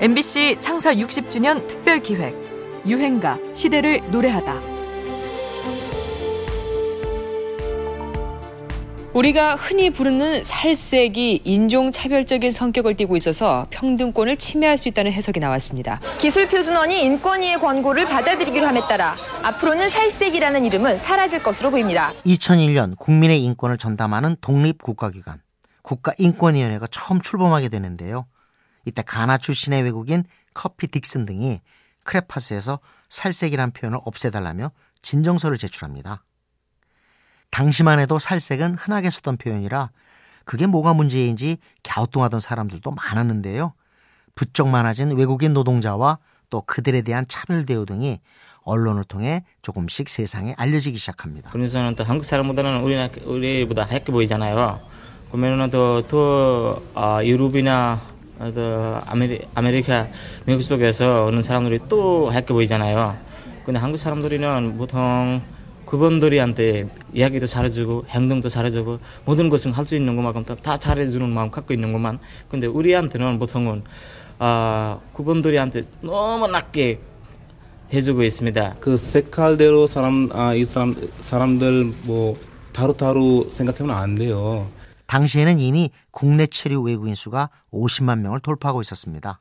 MBC 창사 60주년 특별 기획 유행가 시대를 노래하다. 우리가 흔히 부르는 살색이 인종차별적인 성격을 띠고 있어서 평등권을 침해할 수 있다는 해석이 나왔습니다. 기술표준원이 인권위의 권고를 받아들이기로 함에 따라 앞으로는 살색이라는 이름은 사라질 것으로 보입니다. 2001년 국민의 인권을 전담하는 독립국가기관 국가인권위원회가 처음 출범하게 되는데요. 이때 가나 출신의 외국인 커피 딕슨 등이 크레파스에서 살색이란 표현을 없애달라며 진정서를 제출합니다. 당시만 해도 살색은 흔하게 쓰던 표현이라 그게 뭐가 문제인지 갸우뚱하던 사람들도 많았는데요. 부쩍 많아진 외국인 노동자와 또 그들에 대한 차별 대우 등이 언론을 통해 조금씩 세상에 알려지기 시작합니다. 그래서는 또 한국 사람보다는 우리나 우리보다 하얗게 보이잖아요. 그러면은 또또 어, 유럽이나 또 아메리 아메리카 미국 속에서 오는 사람들이 또 하얗게 보이잖아요. 근데 한국 사람들이는 보통 그분들이한테 이야기도 잘해주고 행동도 잘해주고 모든 것을 할수 있는 것만큼 다 잘해주는 마음 갖고 있는 것만 근데 우리한테는 보통은 아 그분들이한테 너무 낮게 해주고 있습니다. 그 색깔대로 사람 아이 사람 사람들 뭐 다루다루 생각하면 안 돼요. 당시에는 이미 국내 체류 외국인 수가 50만 명을 돌파하고 있었습니다.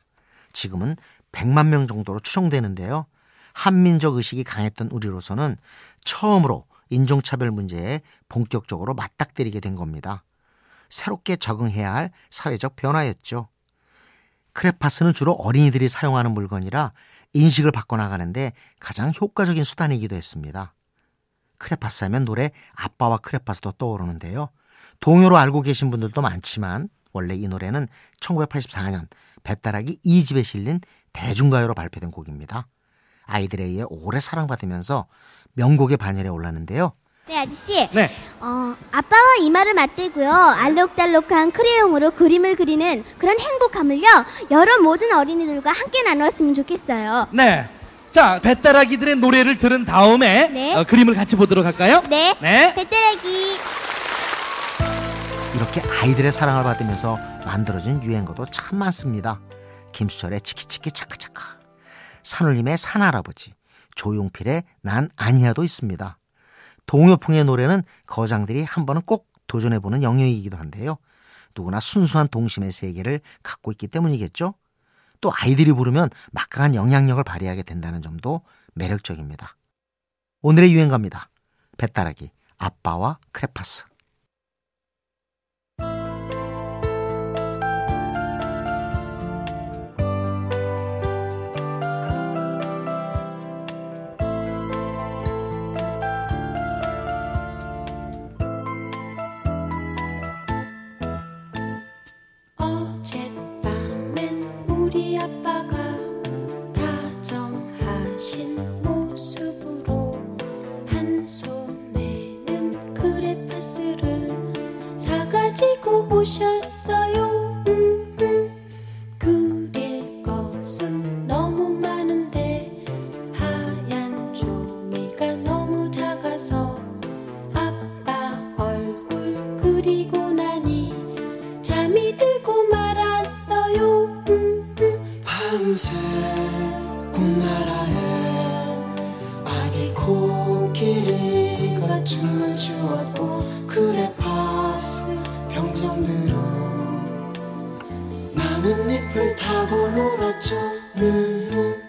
지금은 100만 명 정도로 추정되는데요. 한민족 의식이 강했던 우리로서는 처음으로 인종차별 문제에 본격적으로 맞닥뜨리게 된 겁니다. 새롭게 적응해야 할 사회적 변화였죠. 크레파스는 주로 어린이들이 사용하는 물건이라 인식을 바꿔나가는데 가장 효과적인 수단이기도 했습니다. 크레파스 하면 노래 아빠와 크레파스도 떠오르는데요. 동요로 알고 계신 분들도 많지만 원래 이 노래는 1984년 배따라기 2집에 실린 대중가요로 발표된 곡입니다. 아이들에 의해 오래 사랑받으면서 명곡의 반열에 올랐는데요. 네, 아저씨. 네. 어, 아빠와 이마를 맞대고요. 알록달록한 크레용으로 그림을 그리는 그런 행복함을요. 여러 모든 어린이들과 함께 나누었으면 좋겠어요. 네. 자, 배따라기들의 노래를 들은 다음에 네. 어, 그림을 같이 보도록 할까요? 네. 네. 배때라기. 이렇게 아이들의 사랑을 받으면서 만들어진 유행어도 참 많습니다. 김수철의 치키치키 차카차카, 산울림의 산할아버지, 조용필의 난 아니야도 있습니다. 동요풍의 노래는 거장들이 한 번은 꼭 도전해보는 영역이기도 한데요. 누구나 순수한 동심의 세계를 갖고 있기 때문이겠죠. 또 아이들이 부르면 막강한 영향력을 발휘하게 된다는 점도 매력적입니다. 오늘의 유행가입니다. 배따라기, 아빠와 크레파스. 밤새 꿈나라에 아기 코끼리가 춤을 추었고 크레파스 병정들은 나뭇잎을 타고 놀았죠 음. 어